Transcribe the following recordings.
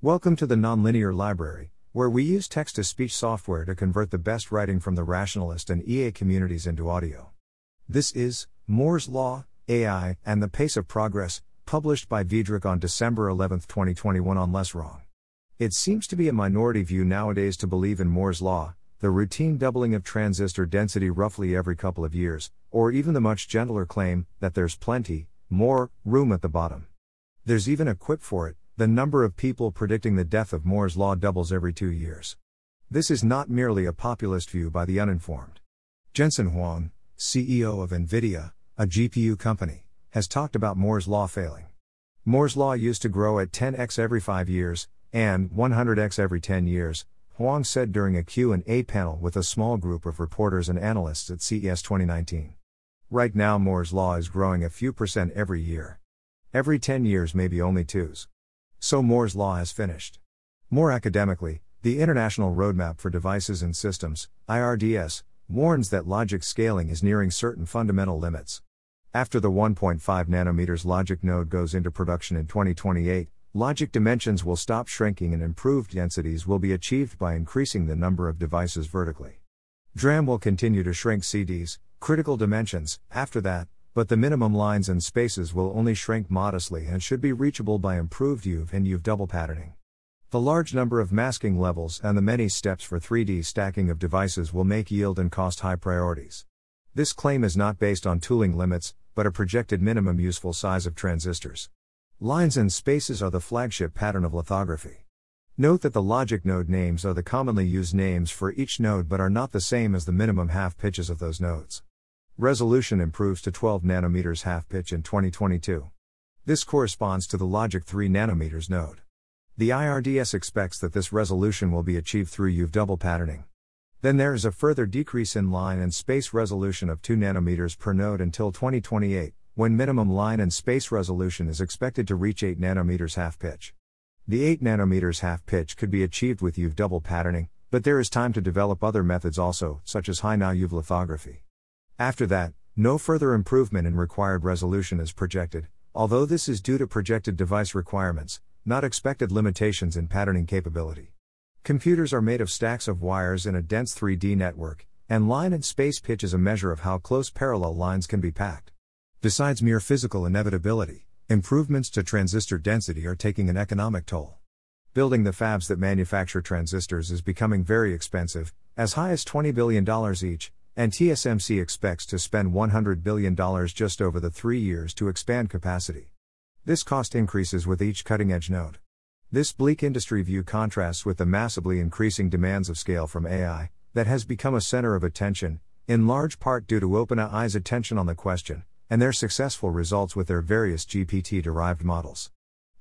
Welcome to the Nonlinear Library, where we use text to speech software to convert the best writing from the rationalist and EA communities into audio. This is Moore's Law, AI, and the Pace of Progress, published by Veedrac on December 11, 2021 on Less Wrong. It seems to be a minority view nowadays to believe in Moore's Law, the routine doubling of transistor density roughly every couple of years, or even the much gentler claim that there's plenty, more, room at the bottom. There's even a quip for it the number of people predicting the death of Moore's Law doubles every two years. This is not merely a populist view by the uninformed. Jensen Huang, CEO of NVIDIA, a GPU company, has talked about Moore's Law failing. Moore's Law used to grow at 10x every 5 years, and 100x every 10 years, Huang said during a Q&A panel with a small group of reporters and analysts at CES 2019. Right now Moore's Law is growing a few percent every year. Every 10 years maybe only twos. So Moore's Law has finished. More academically, the International Roadmap for Devices and Systems, IRDS, warns that logic scaling is nearing certain fundamental limits. After the 1.5 nanometers logic node goes into production in 2028, logic dimensions will stop shrinking and improved densities will be achieved by increasing the number of devices vertically. DRAM will continue to shrink CDs, critical dimensions, after that, but the minimum lines and spaces will only shrink modestly and should be reachable by improved EUV and EUV double patterning. The large number of masking levels and the many steps for 3D stacking of devices will make yield and cost high priorities. This claim is not based on tooling limits, but a projected minimum useful size of transistors. Lines and spaces are the flagship pattern of lithography. Note that the logic node names are the commonly used names for each node but are not the same as the minimum half pitches of those nodes. Resolution improves to 12 nanometers half pitch in 2022. This corresponds to the Logic 3 nanometers node. The IRDS expects that this resolution will be achieved through EUV double patterning. Then there is a further decrease in line and space resolution of 2 nanometers per node until 2028, when minimum line and space resolution is expected to reach 8 nanometers half pitch. The 8 nanometers half pitch could be achieved with EUV double patterning, but there is time to develop other methods also, such as high NA EUV lithography. After that, no further improvement in required resolution is projected, although this is due to projected device requirements, not expected limitations in patterning capability. Computers are made of stacks of wires in a dense 3D network, and line and space pitch is a measure of how close parallel lines can be packed. Besides mere physical inevitability, improvements to transistor density are taking an economic toll. Building the fabs that manufacture transistors is becoming very expensive, as high as $20 billion each, and TSMC expects to spend $100 billion just over the three years to expand capacity. This cost increases with each cutting edge node. This bleak industry view contrasts with the massively increasing demands of scale from AI, that has become a center of attention, in large part due to OpenAI's attention on the question, and their successful results with their various GPT derived models.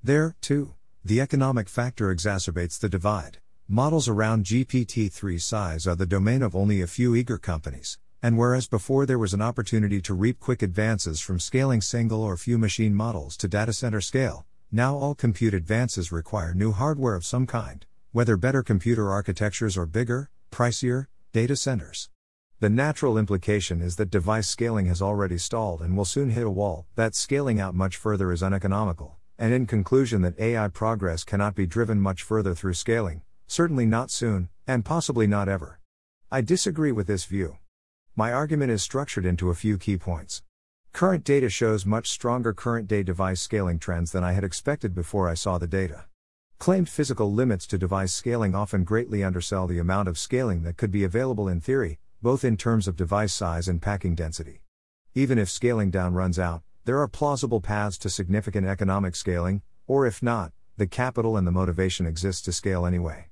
There, too, the economic factor exacerbates the divide. Models around GPT 3 size are the domain of only a few eager companies, and whereas before there was an opportunity to reap quick advances from scaling single or few machine models to data center scale, now all compute advances require new hardware of some kind, whether better computer architectures or bigger, pricier, data centers. The natural implication is that device scaling has already stalled and will soon hit a wall, that scaling out much further is uneconomical, and in conclusion, that AI progress cannot be driven much further through scaling, certainly not soon, and possibly not ever. I disagree with this view. My argument is structured into a few key points. Current data shows much stronger current day device scaling trends than I had expected before I saw the data. Claimed physical limits to device scaling often greatly undersell the amount of scaling that could be available in theory, both in terms of device size and packing density. Even if scaling down runs out, there are plausible paths to significant economic scaling, or if not, the capital and the motivation exists to scale anyway.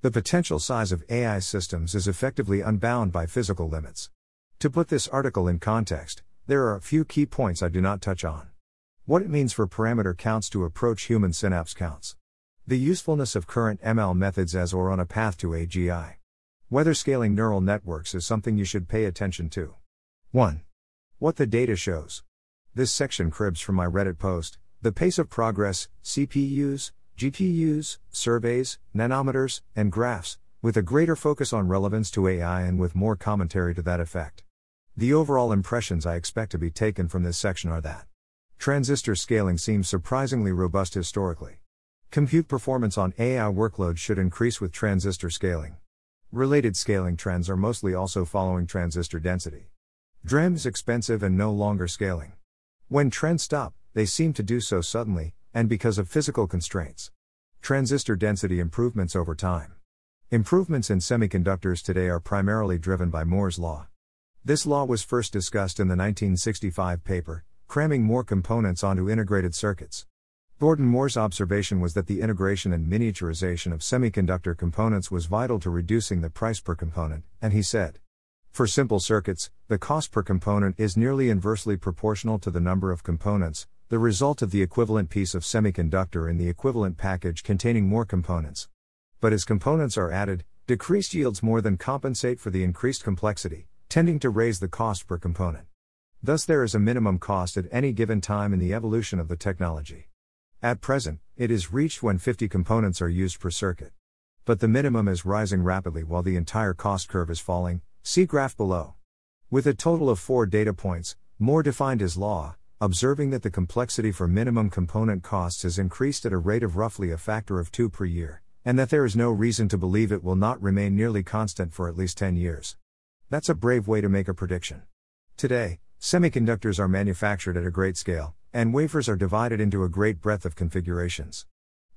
The potential size of AI systems is effectively unbound by physical limits. To put this article in context, there are a few key points I do not touch on. What it means for parameter counts to approach human synapse counts. The usefulness of current ML methods as or on a path to AGI. Whether scaling neural networks is something you should pay attention to. 1. What the data shows. This section cribs from my Reddit post, The Pace of Progress, CPUs, GPUs, surveys, nanometers, and graphs, with a greater focus on relevance to AI and with more commentary to that effect. The overall impressions I expect to be taken from this section are that transistor scaling seems surprisingly robust historically. Compute performance on AI workloads should increase with transistor scaling. Related scaling trends are mostly also following transistor density. DRAM is expensive and no longer scaling. When trends stop, they seem to do so suddenly, and because of physical constraints. Transistor density improvements over time. Improvements in semiconductors today are primarily driven by Moore's Law. This law was first discussed in the 1965 paper, Cramming More Components onto Integrated Circuits. Gordon Moore's observation was that the integration and miniaturization of semiconductor components was vital to reducing the price per component, and he said, For simple circuits, the cost per component is nearly inversely proportional to the number of components, the result of the equivalent piece of semiconductor in the equivalent package containing more components. But as components are added, decreased yields more than compensate for the increased complexity, tending to raise the cost per component. Thus, there is a minimum cost at any given time in the evolution of the technology. At present, it is reached when 50 components are used per circuit. But the minimum is rising rapidly while the entire cost curve is falling, see graph below. With a total of four data points, Moore defined his law, observing that the complexity for minimum component costs has increased at a rate of roughly a factor of 2 per year, and that there is no reason to believe it will not remain nearly constant for at least 10 years. That's a brave way to make a prediction. Today, semiconductors are manufactured at a great scale, and wafers are divided into a great breadth of configurations.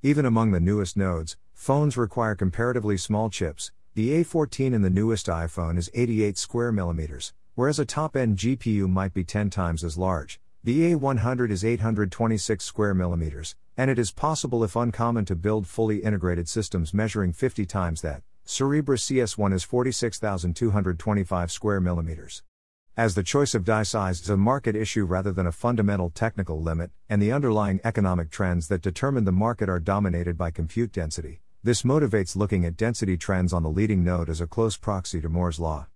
Even among the newest nodes, phones require comparatively small chips. The A14 in the newest iPhone is 88 square millimeters, whereas a top end GPU might be 10 times as large. The A100 is 826 square millimeters, and it is possible if uncommon to build fully integrated systems measuring 50 times that. Cerebras CS1 is 46,225 square millimeters. As the choice of die size is a market issue rather than a fundamental technical limit, and the underlying economic trends that determine the market are dominated by compute density, this motivates looking at density trends on the leading node as a close proxy to Moore's law.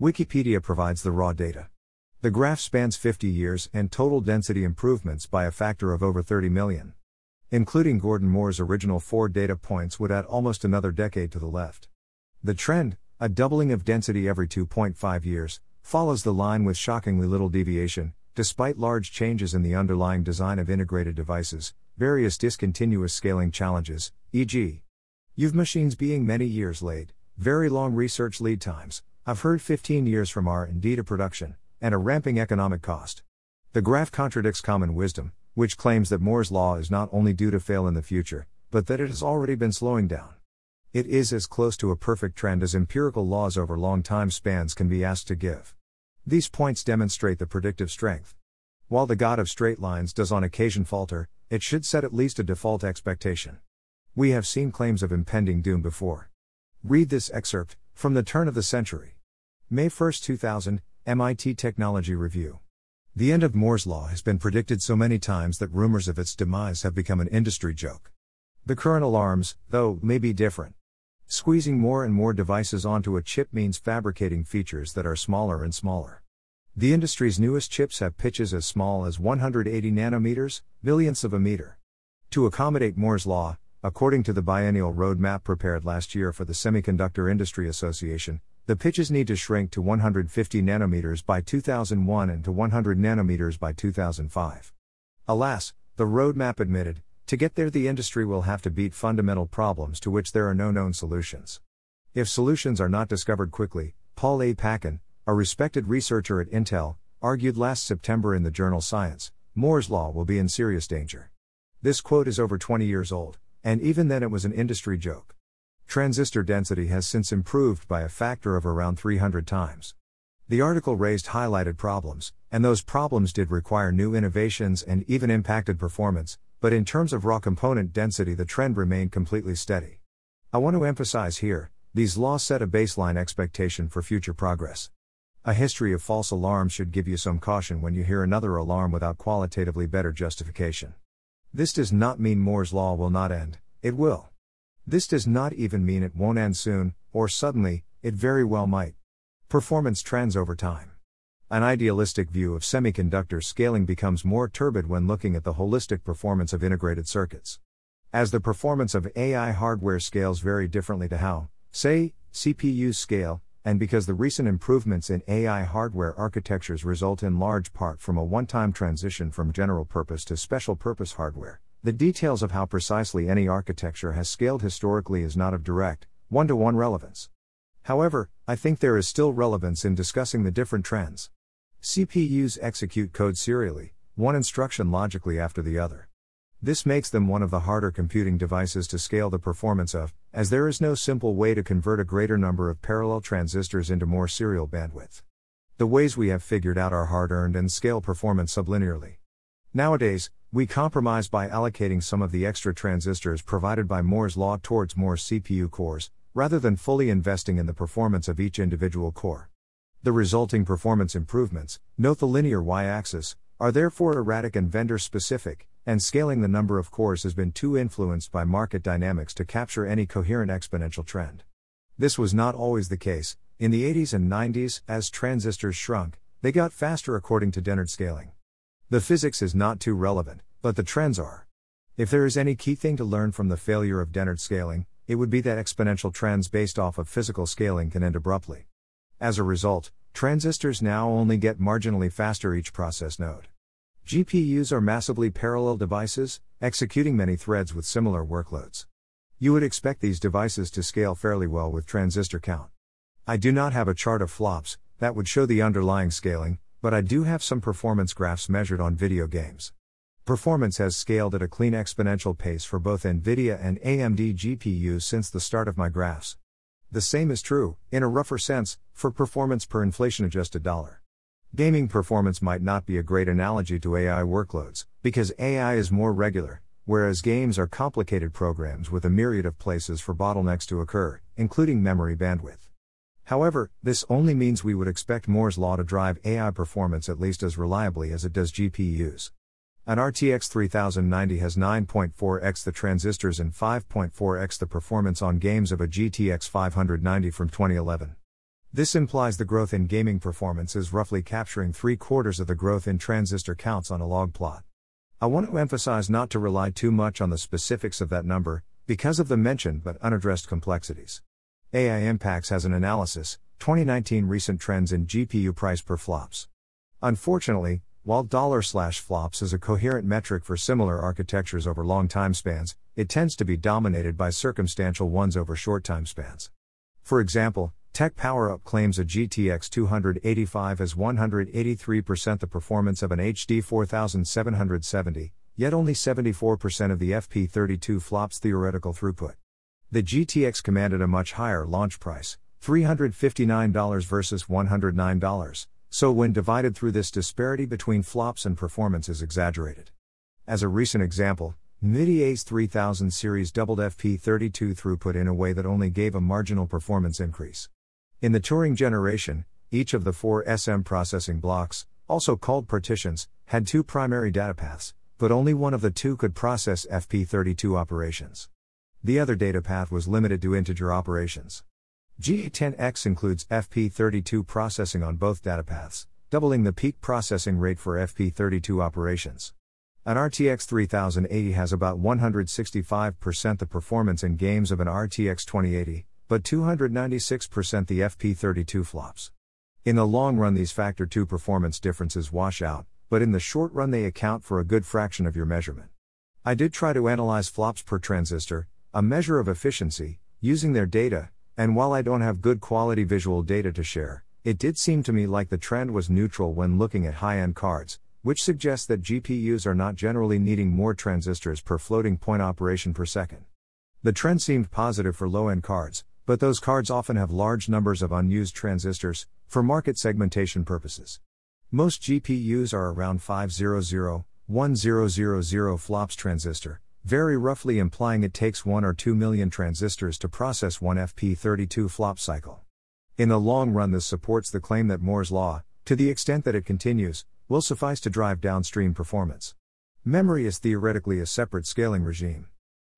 Wikipedia provides the raw data. The graph spans 50 years and total density improvements by a factor of over 30 million. Including Gordon Moore's original four data points would add almost another decade to the left. The trend, a doubling of density every 2.5 years, follows the line with shockingly little deviation, despite large changes in the underlying design of integrated devices, various discontinuous scaling challenges, e.g., EUV machines being many years late, very long research lead times, I've heard 15 years from R&D to production, and a ramping economic cost. The graph contradicts common wisdom, which claims that Moore's law is not only due to fail in the future, but that it has already been slowing down. It is as close to a perfect trend as empirical laws over long time spans can be asked to give. These points demonstrate the predictive strength. While the god of straight lines does on occasion falter, it should set at least a default expectation. We have seen claims of impending doom before. Read this excerpt, from the turn of the century. May 1, 2000, MIT Technology Review. The end of Moore's Law has been predicted so many times that rumors of its demise have become an industry joke. The current alarms, though, may be different. Squeezing more and more devices onto a chip means fabricating features that are smaller and smaller. The industry's newest chips have pitches as small as 180 nanometers, millionths of a meter. To accommodate Moore's Law, according to the biennial roadmap prepared last year for the Semiconductor Industry Association, the pitches need to shrink to 150 nanometers by 2001 and to 100 nanometers by 2005. Alas, the roadmap admitted, to get there, the industry will have to beat fundamental problems to which there are no known solutions. If solutions are not discovered quickly, Paul A. Packan, a respected researcher at Intel, argued last September in the journal Science, Moore's Law will be in serious danger. This quote is over 20 years old, and even then it was an industry joke. Transistor density has since improved by a factor of around 300 times. The article raised highlighted problems, and those problems did require new innovations and even impacted performance, but in terms of raw component density, the trend remained completely steady. I want to emphasize here these laws set a baseline expectation for future progress. A history of false alarms should give you some caution when you hear another alarm without qualitatively better justification. This does not mean Moore's Law will not end, it will. This does not even mean it won't end soon, or suddenly, it very well might. Performance trends over time. An idealistic view of semiconductor scaling becomes more turbid when looking at the holistic performance of integrated circuits. As the performance of AI hardware scales very differently to how, say, CPUs scale, and because the recent improvements in AI hardware architectures result in large part from a one time transition from general purpose to special purpose hardware, The details of how precisely any architecture has scaled historically is not of direct, one to one relevance. However, I think there is still relevance in discussing the different trends. CPUs execute code serially, one instruction logically after the other. This makes them one of the harder computing devices to scale the performance of, as there is no simple way to convert a greater number of parallel transistors into more serial bandwidth. The ways we have figured out are hard earned and scale performance sublinearly. Nowadays, we compromise by allocating some of the extra transistors provided by Moore's law towards more CPU cores, rather than fully investing in the performance of each individual core. The resulting performance improvements, note the linear y axis, are therefore erratic and vendor specific, and scaling the number of cores has been too influenced by market dynamics to capture any coherent exponential trend. This was not always the case, in the 80s and 90s, as transistors shrunk, they got faster according to Dennard scaling. The physics is not too relevant, but the trends are. If there is any key thing to learn from the failure of Dennard scaling, it would be that exponential trends based off of physical scaling can end abruptly. As a result, transistors now only get marginally faster each process node. GPUs are massively parallel devices, executing many threads with similar workloads. You would expect these devices to scale fairly well with transistor count. I do not have a chart of flops that would show the underlying scaling, but I do have some performance graphs measured on video games. Performance has scaled at a clean exponential pace for both NVIDIA and AMD GPUs since the start of my graphs. The same is true, in a rougher sense, for performance per inflation adjusted dollar. Gaming performance might not be a great analogy to AI workloads, because AI is more regular, whereas games are complicated programs with a myriad of places for bottlenecks to occur, including memory bandwidth. However, this only means we would expect Moore's law to drive AI performance at least as reliably as it does GPUs. An RTX 3090 has 9.4x the transistors and 5.4x the performance on games of a GTX 590 from 2011. This implies the growth in gaming performance is roughly capturing three quarters of the growth in transistor counts on a log plot. I want to emphasize not to rely too much on the specifics of that number, because of the mentioned but unaddressed complexities. AI Impacts has an analysis 2019 recent trends in GPU price per flops. Unfortunately, while dollar slash flops is a coherent metric for similar architectures over long time spans, it tends to be dominated by circumstantial ones over short time spans. For example, Tech PowerUp claims a GTX 285 has 183% the performance of an HD 4770, yet only 74% of the FP32 flops theoretical throughput. The GTX commanded a much higher launch price, $359 versus $109, so when divided through this disparity between flops and performance is exaggerated. As a recent example, NVIDIA's 3000 series doubled FP32 throughput in a way that only gave a marginal performance increase. In the Turing generation, each of the four SM processing blocks, also called partitions, had two primary data paths, but only one of the two could process FP32 operations. The other data path was limited to integer operations. GA10X includes FP32 processing on both data paths, doubling the peak processing rate for FP32 operations. An RTX 3080 has about 165% the performance in games of an RTX 2080, but 296% the FP32 flops. In the long run, these factor 2 performance differences wash out, but in the short run, they account for a good fraction of your measurement. I did try to analyze flops per transistor, a measure of efficiency, using their data, and while I don't have good quality visual data to share, it did seem to me like the trend was neutral when looking at high end cards, which suggests that GPUs are not generally needing more transistors per floating point operation per second. The trend seemed positive for low end cards, but those cards often have large numbers of unused transistors, for market segmentation purposes. Most GPUs are around 500, 1000 flops transistor, very roughly implying it takes 1 or 2 million transistors to process one FP32 flop cycle. In the long run, this supports the claim that Moore's law, to the extent that it continues, will suffice to drive downstream performance. Memory is theoretically a separate scaling regime.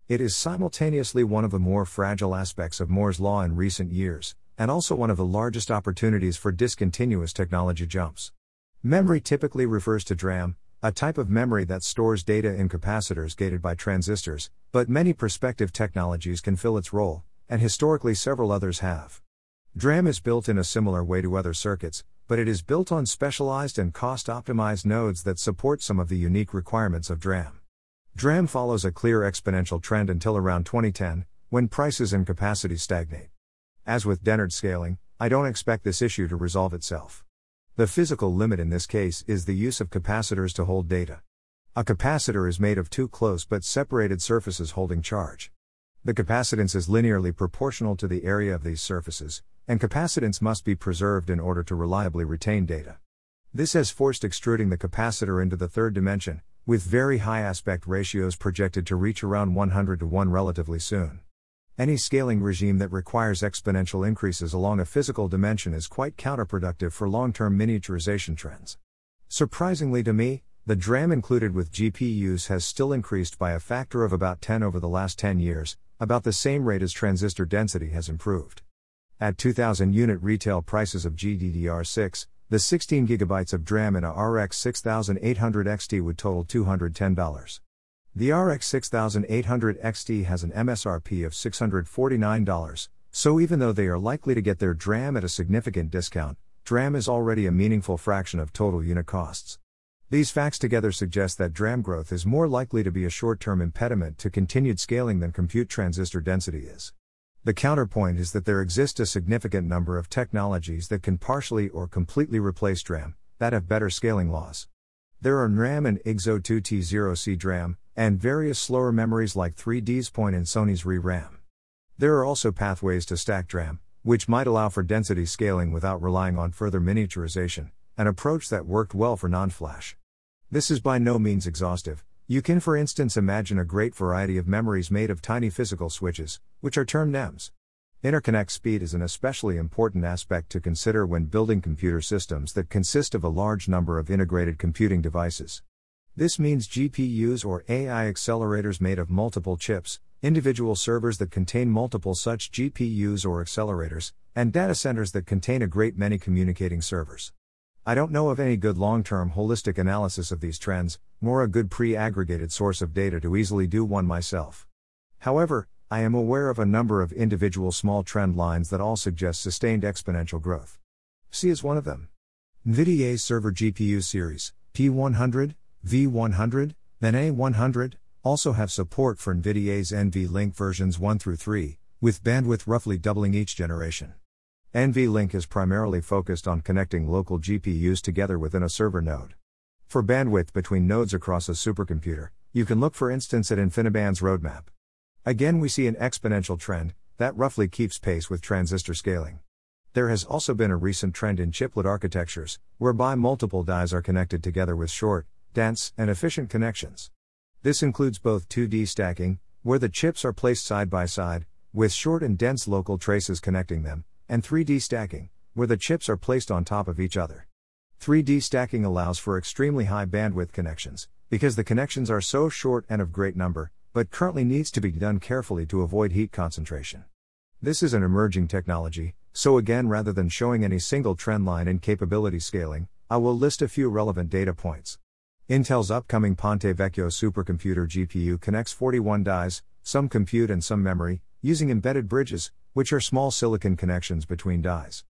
It is simultaneously one of the more fragile aspects of Moore's law in recent years, and also one of the largest opportunities for discontinuous technology jumps. Memory typically refers to DRAM, a type of memory that stores data in capacitors gated by transistors, but many prospective technologies can fill its role, and historically several others have. DRAM is built in a similar way to other circuits, but it is built on specialized and cost optimized nodes that support some of the unique requirements of DRAM. DRAM follows a clear exponential trend until around 2010, when prices and capacity stagnate. As with Dennard scaling, I don't expect this issue to resolve itself. The physical limit in this case is the use of capacitors to hold data. A capacitor is made of two close but separated surfaces holding charge. The capacitance is linearly proportional to the area of these surfaces, and capacitance must be preserved in order to reliably retain data. This has forced extruding the capacitor into the third dimension, with very high aspect ratios projected to reach around 100 to 1 relatively soon. Any scaling regime that requires exponential increases along a physical dimension is quite counterproductive for long term miniaturization trends. Surprisingly to me, the DRAM included with GPUs has still increased by a factor of about 10 over the last 10 years, about the same rate as transistor density has improved. At 2000 unit retail prices of GDDR6, the 16 GB of DRAM in a RX 6800 XT would total $210. The RX 6800 XT has an MSRP of $649, so even though they are likely to get their DRAM at a significant discount, DRAM is already a meaningful fraction of total unit costs. These facts together suggest that DRAM growth is more likely to be a short term impediment to continued scaling than compute transistor density is. The counterpoint is that there exist a significant number of technologies that can partially or completely replace DRAM, that have better scaling laws. There are NRAM and IGZO2T0C DRAM, and various slower memories like 3D XPoint and Sony's ReRAM. There are also pathways to stack DRAM, which might allow for density scaling without relying on further miniaturization, an approach that worked well for NAND flash. This is by no means exhaustive. You can, for instance, imagine a great variety of memories made of tiny physical switches, which are termed NEMs. Interconnect speed is an especially important aspect to consider when building computer systems that consist of a large number of integrated computing devices. This means GPUs or AI accelerators made of multiple chips, individual servers that contain multiple such GPUs or accelerators, and data centers that contain a great many communicating servers. I don't know of any good long term holistic analysis of these trends, nor a good pre aggregated source of data to easily do one myself. However, I am aware of a number of individual small trend lines that all suggest sustained exponential growth. C is one of them. NVIDIA server GPU series, P100, V100, then A100, also have support for NVIDIA's NVLink versions 1 through 3, with bandwidth roughly doubling each generation. NVLink is primarily focused on connecting local GPUs together within a server node. For bandwidth between nodes across a supercomputer, you can look for instance at InfiniBand's roadmap. Again, we see an exponential trend that roughly keeps pace with transistor scaling. There has also been a recent trend in chiplet architectures, whereby multiple dies are connected together with short, dense, and efficient connections. This includes both 2D stacking, where the chips are placed side by side, with short and dense local traces connecting them, and 3D stacking, where the chips are placed on top of each other. 3D stacking allows for extremely high bandwidth connections, because the connections are so short and of great number, but currently needs to be done carefully to avoid heat concentration. This is an emerging technology, so again, rather than showing any single trend line in capability scaling, I will list a few relevant data points. Intel's upcoming Ponte Vecchio supercomputer GPU connects 41 dies, some compute and some memory, using embedded bridges, which are small silicon connections between dies.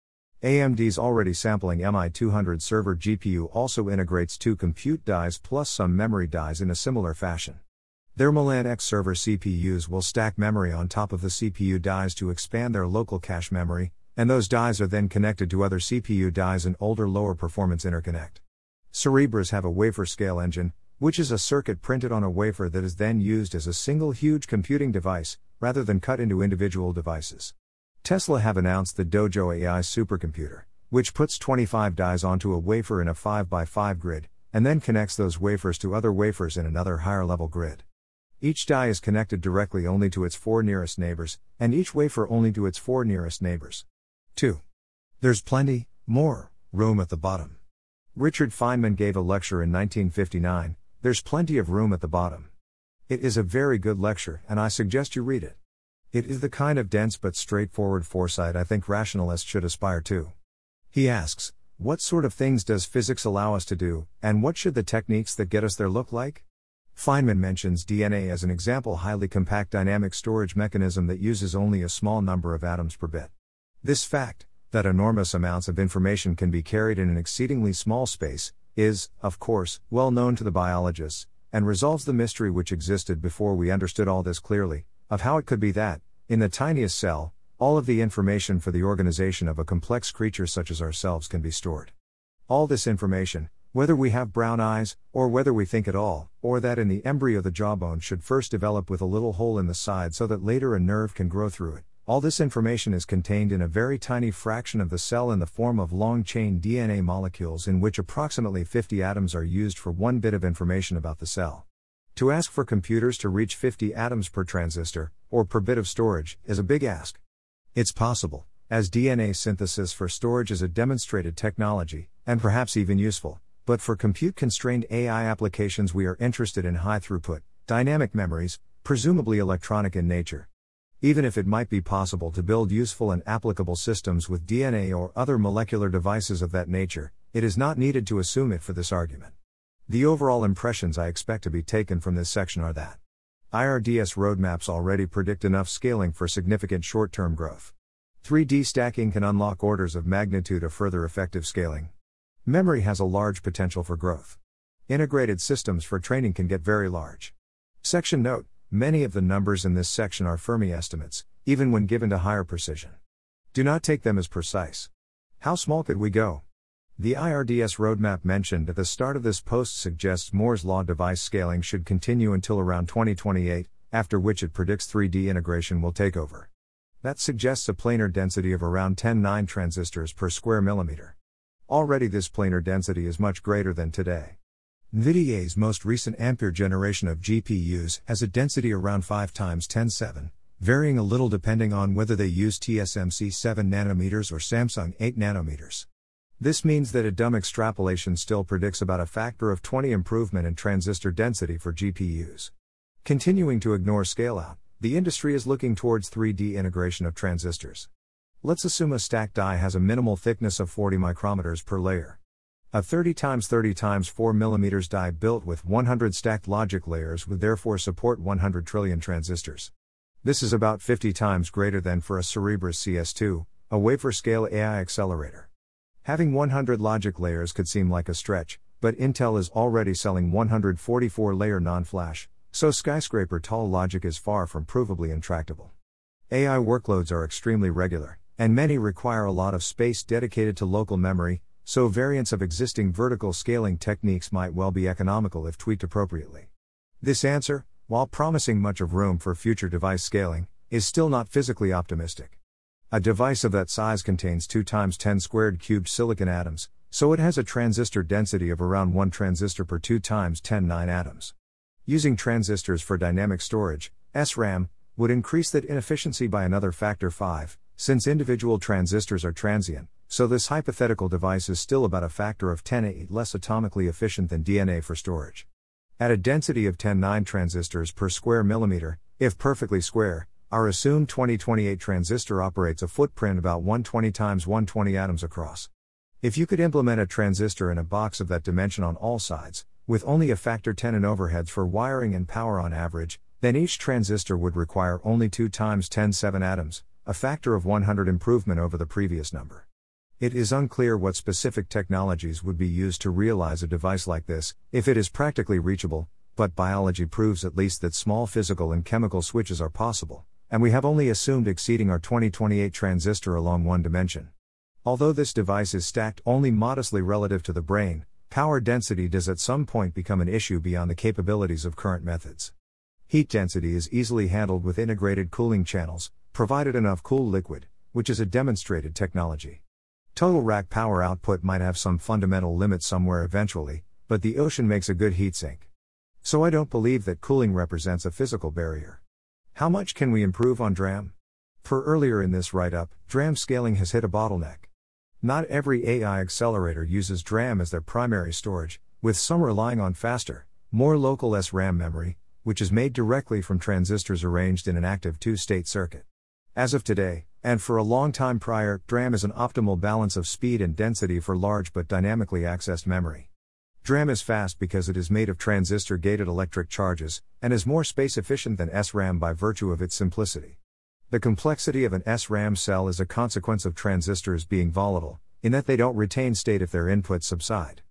AMD's already sampling MI200 server GPU also integrates two compute dies plus some memory dies in a similar fashion. Their Milan X server CPUs will stack memory on top of the CPU dies to expand their local cache memory, and those dies are then connected to other CPU dies in older lower performance interconnect. Cerebras have a wafer scale engine, which is a circuit printed on a wafer that is then used as a single huge computing device, rather than cut into individual devices. Tesla have announced the Dojo AI supercomputer, which puts 25 dies onto a wafer in a 5x5 grid, and then connects those wafers to other wafers in another higher level grid. Each die is connected directly only to its four nearest neighbors, and each wafer only to its four nearest neighbors. 2. There's plenty, more, room at the bottom. Richard Feynman gave a lecture in 1959, There's Plenty of Room at the Bottom. It is a very good lecture, and I suggest you read it. It is the kind of dense but straightforward foresight I think rationalists should aspire to. He asks, What sort of things does physics allow us to do, and what should the techniques that get us there look like? Feynman mentions DNA as an example highly compact dynamic storage mechanism that uses only a small number of atoms per bit. This fact, that enormous amounts of information can be carried in an exceedingly small space, is, of course, well known to the biologists, and resolves the mystery which existed before we understood all this clearly, of how it could be that, in the tiniest cell, all of the information for the organization of a complex creature such as ourselves can be stored. All this information, whether we have brown eyes, or whether we think at all, or that in the embryo the jawbone should first develop with a little hole in the side so that later a nerve can grow through it, all this information is contained in a very tiny fraction of the cell in the form of long chain DNA molecules, in which approximately 50 atoms are used for one bit of information about the cell. To ask for computers to reach 50 atoms per transistor, or per bit of storage, is a big ask. It's possible, as DNA synthesis for storage is a demonstrated technology, and perhaps even useful, but for compute constrained AI applications, we are interested in high throughput, dynamic memories, presumably electronic in nature. Even if it might be possible to build useful and applicable systems with DNA or other molecular devices of that nature, it is not needed to assume it for this argument. The overall impressions I expect to be taken from this section are that IRDS roadmaps already predict enough scaling for significant short term growth. 3D stacking can unlock orders of magnitude of further effective scaling. Memory has a large potential for growth. Integrated systems for training can get very large. Section note Many of the numbers in this section are Fermi estimates, even when given to higher precision. Do not take them as precise. How small could we go? The IRDS roadmap mentioned at the start of this post suggests Moore's law device scaling should continue until around 2028, after which it predicts 3D integration will take over. That suggests a planar density of around 10 9 transistors per square millimeter. Already, this planar density is much greater than today. NVIDIA's most recent Ampere generation of GPUs has a density around 5 times 107, varying a little depending on whether they use TSMC 7 nanometers or Samsung 8 nanometers. This means that a dumb extrapolation still predicts about a factor of 20 improvement in transistor density for GPUs. Continuing to ignore scale out, the industry is looking towards 3D integration of transistors. Let's assume a stacked die has a minimal thickness of 40 micrometers per layer. A 30 x 30 x 4 mm die built with 100 stacked logic layers would therefore support 100 trillion transistors. This is about 50 times greater than for a Cerebras CS2, a wafer scale AI accelerator. Having 100 logic layers could seem like a stretch, but Intel is already selling 144 layer NAND flash, so skyscraper tall logic is far from provably intractable. AI workloads are extremely regular, and many require a lot of space dedicated to local memory, so variants of existing vertical scaling techniques might well be economical if tweaked appropriately. This answer, while promising much of room for future device scaling, is still not physically optimistic. A device of that size contains 2 times 10 squared cubed silicon atoms, so it has a transistor density of around 1 transistor per 2 times 10 9 atoms. Using transistors for dynamic storage, SRAM, would increase that inefficiency by another factor 5, since individual transistors are transient, so this hypothetical device is still about a factor of 10 less atomically efficient than DNA for storage. At a density of 10 9 transistors per square millimeter, if perfectly square, our assumed 2028 transistor operates a footprint about 120 times 120 atoms across. If you could implement a transistor in a box of that dimension on all sides, with only a factor 10 in overheads for wiring and power on average, then each transistor would require only 2 times 10 7 atoms, a factor of 100 improvement over the previous number. It is unclear what specific technologies would be used to realize a device like this, if it is practically reachable, but biology proves at least that small physical and chemical switches are possible, and we have only assumed exceeding our 2028 transistor along one dimension. Although this device is stacked only modestly relative to the brain, power density does at some point become an issue beyond the capabilities of current methods. Heat density is easily handled with integrated cooling channels, provided enough cool liquid, which is a demonstrated technology. Total rack power output might have some fundamental limit somewhere eventually, but the ocean makes a good heatsink. So I don't believe that cooling represents a physical barrier. How much can we improve on DRAM? For earlier in this write up, DRAM scaling has hit a bottleneck. Not every AI accelerator uses DRAM as their primary storage, with some relying on faster, more local SRAM memory, which is made directly from transistors arranged in an active two state circuit. As of today, and for a long time prior, DRAM is an optimal balance of speed and density for large but dynamically accessed memory. DRAM is fast because it is made of transistor gated electric charges, and is more space efficient than SRAM by virtue of its simplicity. The complexity of an SRAM cell is a consequence of transistors being volatile, in that they don't retain state if their inputs subside.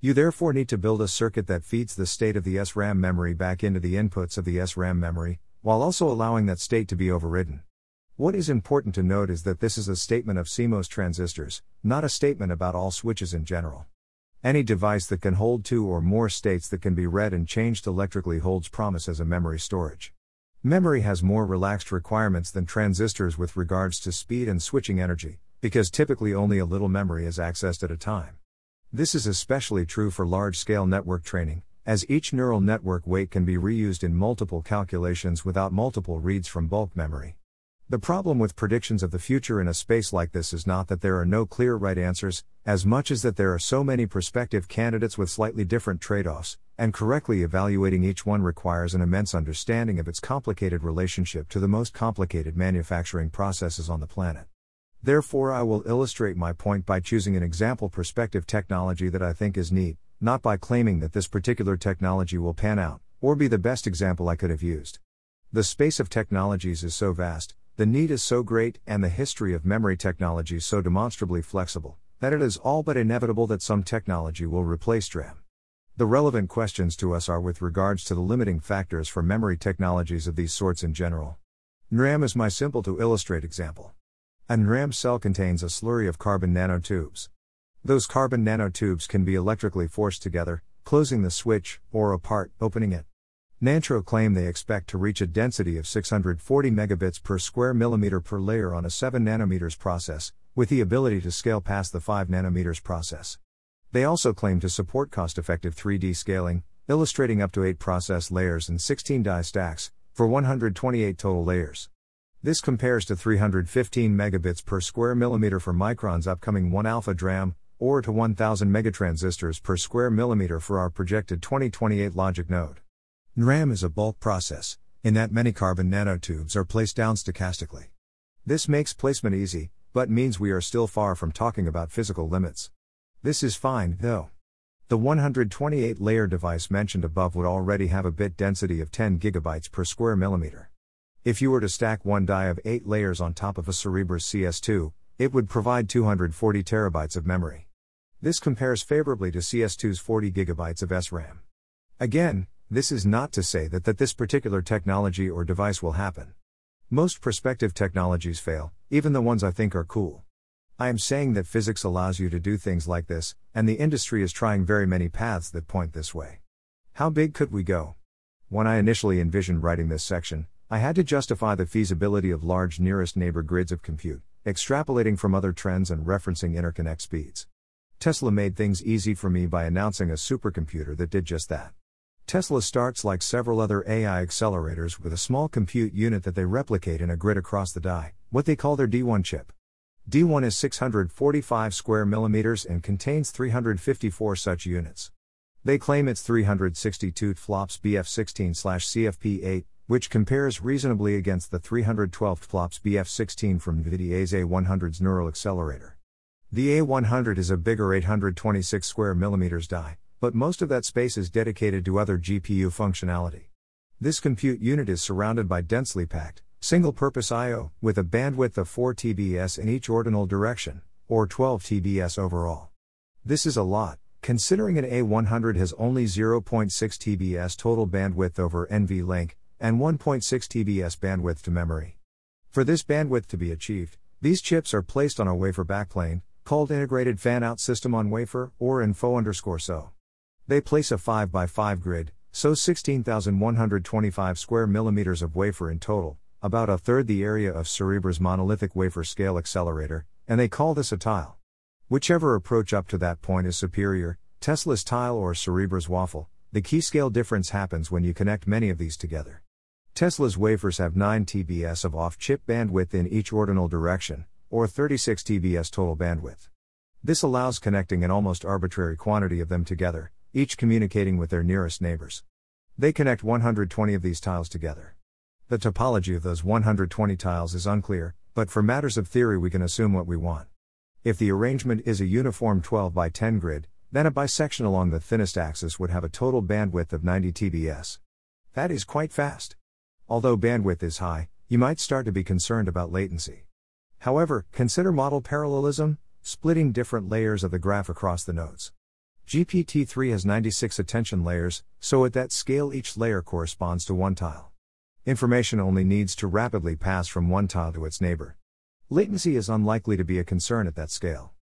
You therefore need to build a circuit that feeds the state of the SRAM memory back into the inputs of the SRAM memory, while also allowing that state to be overridden. What is important to note is that this is a statement of CMOS transistors, not a statement about all switches in general. Any device that can hold two or more states that can be read and changed electrically holds promise as a memory storage. Memory has more relaxed requirements than transistors with regards to speed and switching energy, because typically only a little memory is accessed at a time. This is especially true for large scale network training, as each neural network weight can be reused in multiple calculations without multiple reads from bulk memory. The problem with predictions of the future in a space like this is not that there are no clear right answers, as much as that there are so many prospective candidates with slightly different trade offs, and correctly evaluating each one requires an immense understanding of its complicated relationship to the most complicated manufacturing processes on the planet. Therefore, I will illustrate my point by choosing an example perspective technology that I think is neat, not by claiming that this particular technology will pan out, or be the best example I could have used. The space of technologies is so vast, the need is so great, and the history of memory technology so demonstrably flexible, that it is all but inevitable that some technology will replace DRAM. The relevant questions to us are with regards to the limiting factors for memory technologies of these sorts in general. NRAM is my simple to illustrate example. A NRAM cell contains a slurry of carbon nanotubes. Those carbon nanotubes can be electrically forced together, closing the switch, or apart, opening it. Nantero claim they expect to reach a density of 640 megabits per square millimeter per layer on a 7 nanometers process, with the ability to scale past the 5 nanometers process. They also claim to support cost effective 3D scaling, illustrating up to 8 process layers and 16 die stacks, for 128 total layers. This compares to 315 megabits per square millimeter for Micron's upcoming 1 alpha DRAM, or to 1000 megatransistors per square millimeter for our projected 2028 logic node. NRAM is a bulk process, in that many carbon nanotubes are placed down stochastically. This makes placement easy, but means we are still far from talking about physical limits. This is fine, though. The 128 layer device mentioned above would already have a bit density of 10 gigabytes per square millimeter. If you were to stack one die of 8 layers on top of a Cerebras CS2, it would provide 240 terabytes of memory. This compares favorably to CS2's 40 gigabytes of SRAM. Again, this is not to say that, that this particular technology or device will happen. Most prospective technologies fail, even the ones I think are cool. I am saying that physics allows you to do things like this, and the industry is trying very many paths that point this way. How big could we go? When I initially envisioned writing this section, I had to justify the feasibility of large nearest neighbor grids of compute, extrapolating from other trends and referencing interconnect speeds. Tesla made things easy for me by announcing a supercomputer that did just that. Tesla starts like several other AI accelerators with a small compute unit that they replicate in a grid across the die, what they call their D1 chip. D1 is 645 square millimeters and contains 354 such units. They claim it's 362 flops BF16 CFP8, which compares reasonably against the 312 flops BF16 from NVIDIA's A100's neural accelerator. The A100 is a bigger 826 square millimeters die, but most of that space is dedicated to other GPU functionality. This compute unit is surrounded by densely packed, single purpose I.O., with a bandwidth of 4 TBS in each ordinal direction, or 12 TBS overall. This is a lot, considering an A100 has only 0.6 TBS total bandwidth over NVLink, and 1.6 TBS bandwidth to memory. For this bandwidth to be achieved, these chips are placed on a wafer backplane, called Integrated Fan Out System on Wafer, or INFO underscore SO. They place a 5 by 5 grid, so 16,125 square millimeters of wafer in total, about a third the area of Cerebras' monolithic wafer scale accelerator, and they call this a tile. Whichever approach up to that point is superior, Tesla's tile or Cerebras' waffle, the key scale difference happens when you connect many of these together. Tesla's wafers have 9 TBS of off chip bandwidth in each ordinal direction, or 36 TBS total bandwidth. This allows connecting an almost arbitrary quantity of them together, each communicating with their nearest neighbors. They connect 120 of these tiles together. The topology of those 120 tiles is unclear, but for matters of theory we can assume what we want. If the arrangement is a uniform 12 by 10 grid, then a bisection along the thinnest axis would have a total bandwidth of 90 TBS. That is quite fast. Although bandwidth is high, you might start to be concerned about latency. However, consider model parallelism, splitting different layers of the graph across the nodes. GPT 3 has 96 attention layers, so at that scale each layer corresponds to one tile. Information only needs to rapidly pass from one tile to its neighbor. Latency is unlikely to be a concern at that scale.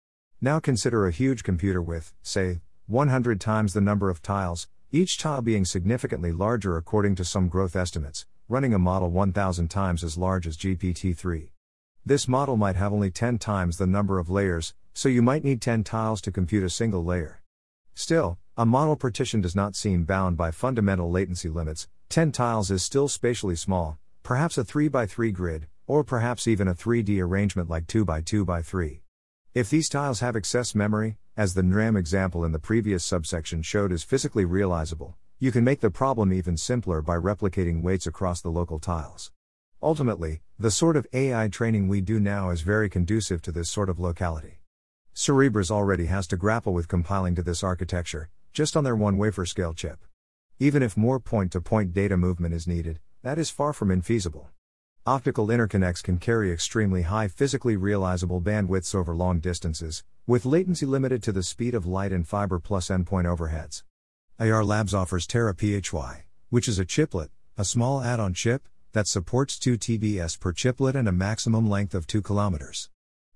Now consider a huge computer with, say, 100 times the number of tiles, each tile being significantly larger according to some growth estimates, running a model 1000 times as large as GPT 3. This model might have only 10 times the number of layers, so you might need 10 tiles to compute a single layer. Still, a model partition does not seem bound by fundamental latency limits, 10 tiles is still spatially small, perhaps a 3x3 grid, or perhaps even a 3D arrangement like 2x2x3. If these tiles have excess memory, as the NRAM example in the previous subsection showed is physically realizable, you can make the problem even simpler by replicating weights across the local tiles. Ultimately, the sort of AI training we do now is very conducive to this sort of locality. Cerebras already has to grapple with compiling to this architecture, just on their one wafer scale chip. Even if more point to point data movement is needed, that is far from infeasible. Optical interconnects can carry extremely high physically realizable bandwidths over long distances, with latency limited to the speed of light and fiber plus endpoint overheads. Ayar Labs offers TeraPHY, which is a chiplet, a small add on chip, that supports 2 TBS per chiplet and a maximum length of 2 kilometers.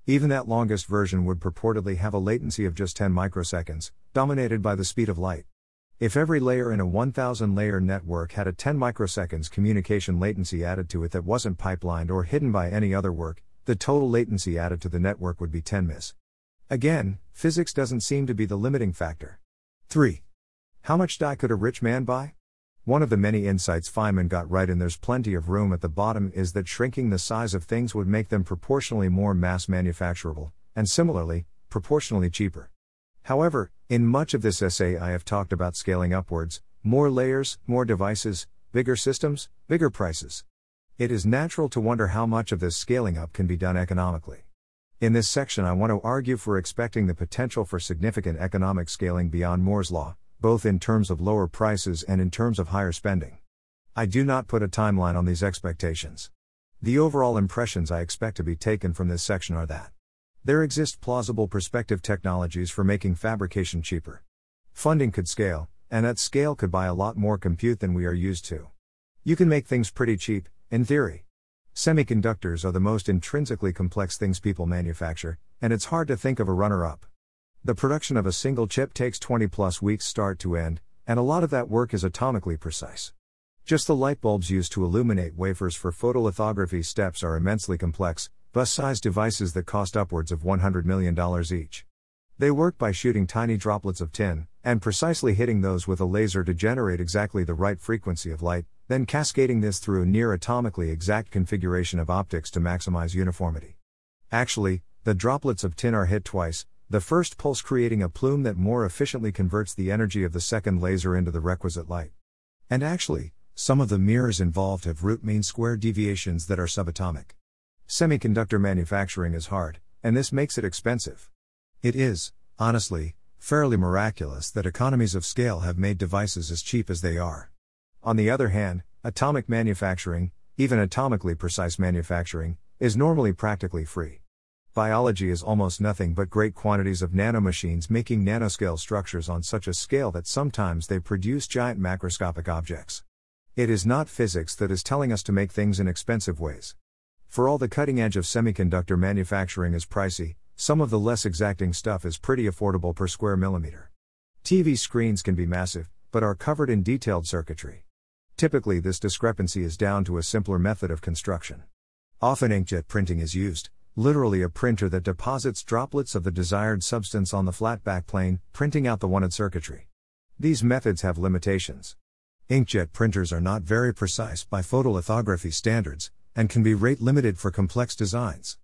Even that longest version would purportedly have a latency of just 10 microseconds, dominated by the speed of light. If every layer in a 1000 layer network had a 10 microseconds communication latency added to it that wasn't pipelined or hidden by any other work, the total latency added to the network would be 10 ms. Again, physics doesn't seem to be the limiting factor. 3. How much die could a rich man buy? One of the many insights Feynman got right, and there's plenty of room at the bottom, is that shrinking the size of things would make them proportionally more mass manufacturable, and similarly, proportionally cheaper. However, in much of this essay, I have talked about scaling upwards more layers, more devices, bigger systems, bigger prices. It is natural to wonder how much of this scaling up can be done economically. In this section, I want to argue for expecting the potential for significant economic scaling beyond Moore's Law, both in terms of lower prices and in terms of higher spending. I do not put a timeline on these expectations. The overall impressions I expect to be taken from this section are that there exist plausible prospective technologies for making fabrication cheaper. Funding could scale, and at scale could buy a lot more compute than we are used to. You can make things pretty cheap, in theory. Semiconductors are the most intrinsically complex things people manufacture, and it's hard to think of a runner up. The production of a single chip takes 20 plus weeks start to end, and a lot of that work is atomically precise. Just the light bulbs used to illuminate wafers for photolithography steps are immensely complex, bus sized devices that cost upwards of $100 million each. They work by shooting tiny droplets of tin, and precisely hitting those with a laser to generate exactly the right frequency of light, then cascading this through a near atomically exact configuration of optics to maximize uniformity. Actually, the droplets of tin are hit twice, the first pulse creating a plume that more efficiently converts the energy of the second laser into the requisite light. And actually, some of the mirrors involved have root mean square deviations that are subatomic. Semiconductor manufacturing is hard, and this makes it expensive. It is, honestly, fairly miraculous that economies of scale have made devices as cheap as they are. On the other hand, atomic manufacturing, even atomically precise manufacturing, is normally practically free. Biology is almost nothing but great quantities of nanomachines making nanoscale structures on such a scale that sometimes they produce giant macroscopic objects. It is not physics that is telling us to make things in expensive ways. For all the cutting edge of semiconductor manufacturing is pricey, some of the less exacting stuff is pretty affordable per square millimeter. TV screens can be massive, but are covered in detailed circuitry. Typically, this discrepancy is down to a simpler method of construction. Often inkjet printing is used, literally a printer that deposits droplets of the desired substance on the flat backplane, printing out the wanted circuitry. These methods have limitations. Inkjet printers are not very precise by photolithography standards, and can be rate limited for complex designs.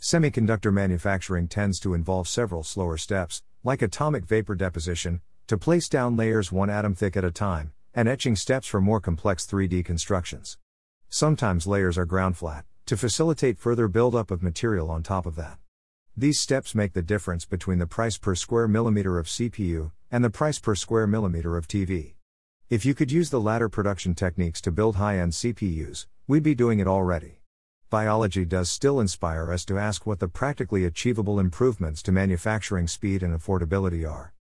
Semiconductor manufacturing tends to involve several slower steps, like atomic vapor deposition, to place down layers one atom thick at a time, and etching steps for more complex 3D constructions. Sometimes layers are ground flat, to facilitate further buildup of material on top of that. These steps make the difference between the price per square millimeter of CPU and the price per square millimeter of TV. If you could use the latter production techniques to build high end CPUs, we'd be doing it already. Biology does still inspire us to ask what the practically achievable improvements to manufacturing speed and affordability are.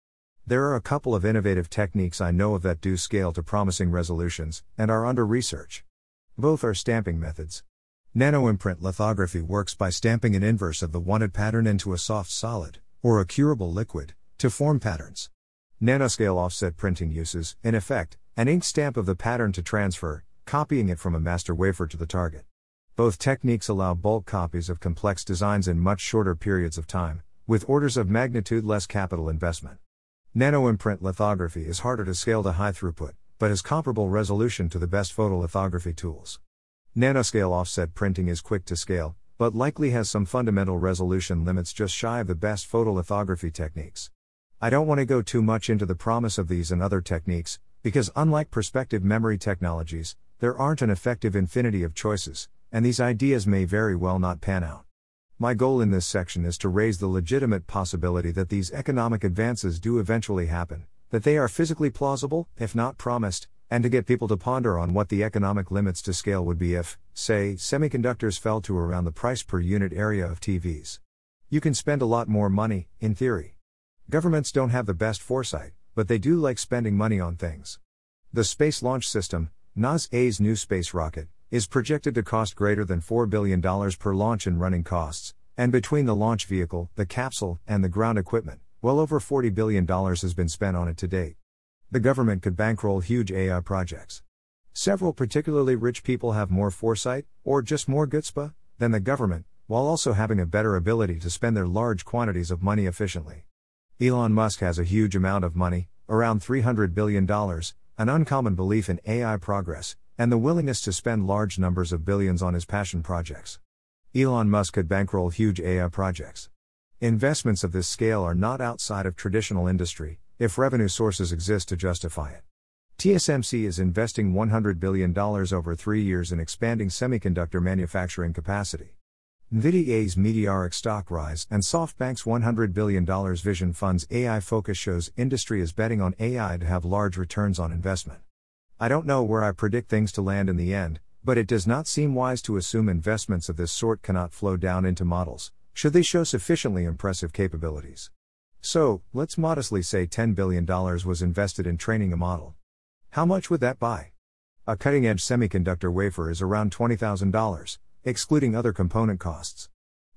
There are a couple of innovative techniques I know of that do scale to promising resolutions, and are under research. Both are stamping methods. Nanoimprint lithography works by stamping an inverse of the wanted pattern into a soft solid, or a curable liquid, to form patterns. Nanoscale offset printing uses, in effect, an ink stamp of the pattern to transfer, copying it from a master wafer to the target. Both techniques allow bulk copies of complex designs in much shorter periods of time, with orders of magnitude less capital investment. Nanoimprint lithography is harder to scale to high throughput, but has comparable resolution to the best photolithography tools. Nanoscale offset printing is quick to scale, but likely has some fundamental resolution limits just shy of the best photolithography techniques. I don't want to go too much into the promise of these and other techniques, because unlike perspective memory technologies, there aren't an effective infinity of choices, and these ideas may very well not pan out. My goal in this section is to raise the legitimate possibility that these economic advances do eventually happen, that they are physically plausible, if not promised, and to get people to ponder on what the economic limits to scale would be if, say, semiconductors fell to around the price per unit area of TVs. You can spend a lot more money, in theory. Governments don't have the best foresight, but they do like spending money on things. The Space Launch System, NASA's new space rocket, is projected to cost greater than $4 billion per launch in running costs, and between the launch vehicle, the capsule, and the ground equipment, well over $40 billion has been spent on it to date. The government could bankroll huge AI projects. Several particularly rich people have more foresight, or just more chutzpah, than the government, while also having a better ability to spend their large quantities of money efficiently. Elon Musk has a huge amount of money, around $300 billion, an uncommon belief in AI progress, and the willingness to spend large numbers of billions on his passion projects. Elon Musk could bankroll huge AI projects. Investments of this scale are not outside of traditional industry, if revenue sources exist to justify it. TSMC is investing $100 billion over three years in expanding semiconductor manufacturing capacity. NVIDIA's meteoric stock rise and SoftBank's $100 billion Vision Fund's AI focus shows industry is betting on AI to have large returns on investment. I don't know where I predict things to land in the end, but it does not seem wise to assume investments of this sort cannot flow down into models, should they show sufficiently impressive capabilities. So, let's modestly say $10 billion was invested in training a model. How much would that buy? A cutting edge semiconductor wafer is around $20,000, excluding other component costs.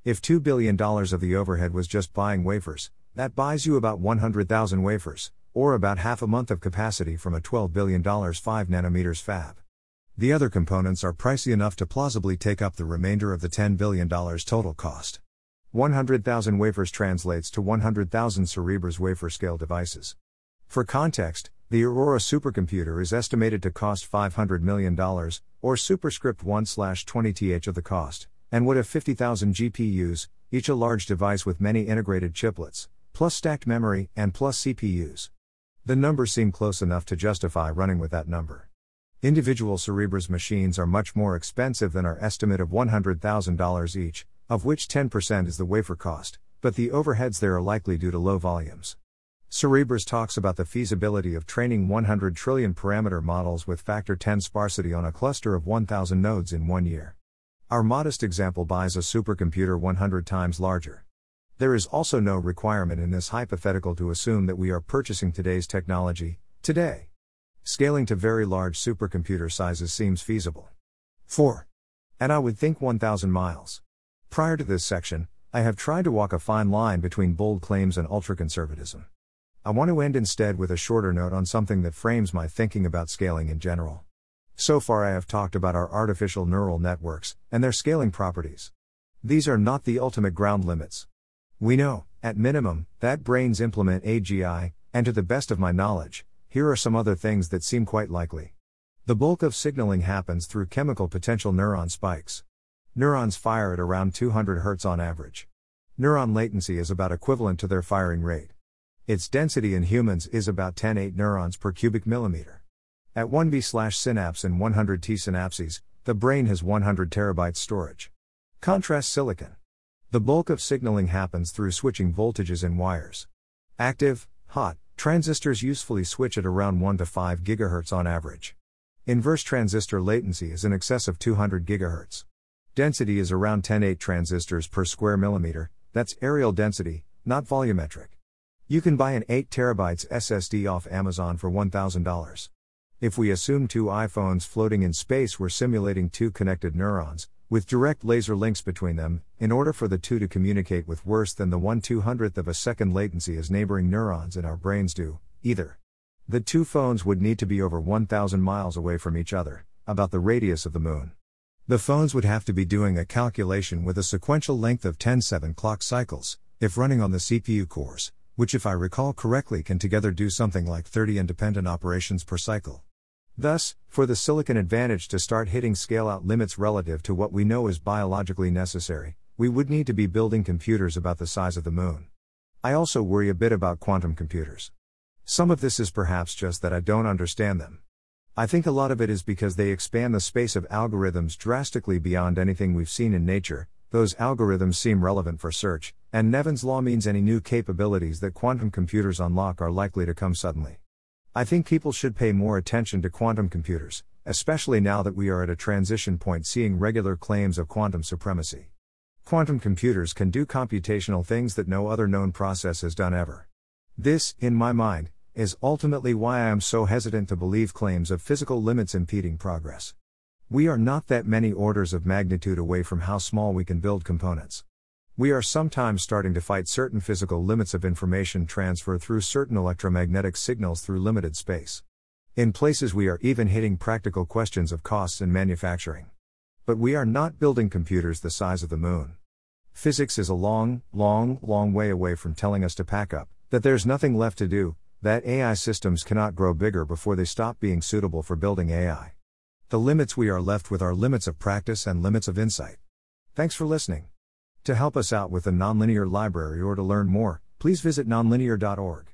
If $2 billion of the overhead was just buying wafers, that buys you about 100,000 wafers, or about half a month of capacity from a $12 billion 5 nanometers fab. The other components are pricey enough to plausibly take up the remainder of the $10 billion total cost. 100,000 wafers translates to 100,000 Cerebras wafer scale devices. For context, the Aurora supercomputer is estimated to cost $500 million, or superscript 1 20 th of the cost, and would have 50,000 GPUs, each a large device with many integrated chiplets, plus stacked memory, and plus CPUs. The numbers seem close enough to justify running with that number. Individual Cerebras machines are much more expensive than our estimate of $100,000 each, of which 10% is the wafer cost, but the overheads there are likely due to low volumes. Cerebras talks about the feasibility of training 100 trillion parameter models with factor 10 sparsity on a cluster of 1000 nodes in one year. Our modest example buys a supercomputer 100 times larger. There is also no requirement in this hypothetical to assume that we are purchasing today's technology, today. Scaling to very large supercomputer sizes seems feasible. 4. And I would think 1000 miles. Prior to this section, I have tried to walk a fine line between bold claims and ultraconservatism. I want to end instead with a shorter note on something that frames my thinking about scaling in general. So far, I have talked about our artificial neural networks and their scaling properties. These are not the ultimate ground limits. We know, at minimum, that brains implement AGI, and to the best of my knowledge, here are some other things that seem quite likely. The bulk of signaling happens through chemical potential neuron spikes. Neurons fire at around 200 Hz on average. Neuron latency is about equivalent to their firing rate. Its density in humans is about 10-8 neurons per cubic millimeter. At 1B slash synapse and 100 T synapses, the brain has 100 terabytes storage. Contrast silicon. The bulk of signaling happens through switching voltages in wires. Active, hot, transistors usefully switch at around 1 to 5 GHz on average. Inverse transistor latency is in excess of 200 GHz. Density is around 10 8 transistors per square millimeter, that's areal density, not volumetric. You can buy an 8 terabytes SSD off Amazon for $1,000. If we assume two iPhones floating in space were simulating two connected neurons, with direct laser links between them, in order for the two to communicate with worse than the 1 200th of a second latency as neighboring neurons in our brains do, either. The two phones would need to be over 1,000 miles away from each other, about the radius of the Moon. The phones would have to be doing a calculation with a sequential length of 10 7 clock cycles, if running on the CPU cores, which, if I recall correctly, can together do something like 30 independent operations per cycle. Thus, for the silicon advantage to start hitting scale out limits relative to what we know is biologically necessary, we would need to be building computers about the size of the moon. I also worry a bit about quantum computers. Some of this is perhaps just that I don't understand them. I think a lot of it is because they expand the space of algorithms drastically beyond anything we've seen in nature. Those algorithms seem relevant for search, and Neven's law means any new capabilities that quantum computers unlock are likely to come suddenly. I think people should pay more attention to quantum computers, especially now that we are at a transition point seeing regular claims of quantum supremacy. Quantum computers can do computational things that no other known process has done ever. This, in my mind, is ultimately why I am so hesitant to believe claims of physical limits impeding progress. We are not that many orders of magnitude away from how small we can build components. We are sometimes starting to fight certain physical limits of information transfer through certain electromagnetic signals through limited space. In places, we are even hitting practical questions of costs and manufacturing. But we are not building computers the size of the moon. Physics is a long, long, long way away from telling us to pack up, that there's nothing left to do, that AI systems cannot grow bigger before they stop being suitable for building AI. The limits we are left with are limits of practice and limits of insight. Thanks for listening. To help us out with the Nonlinear Library or to learn more, please visit nonlinear.org.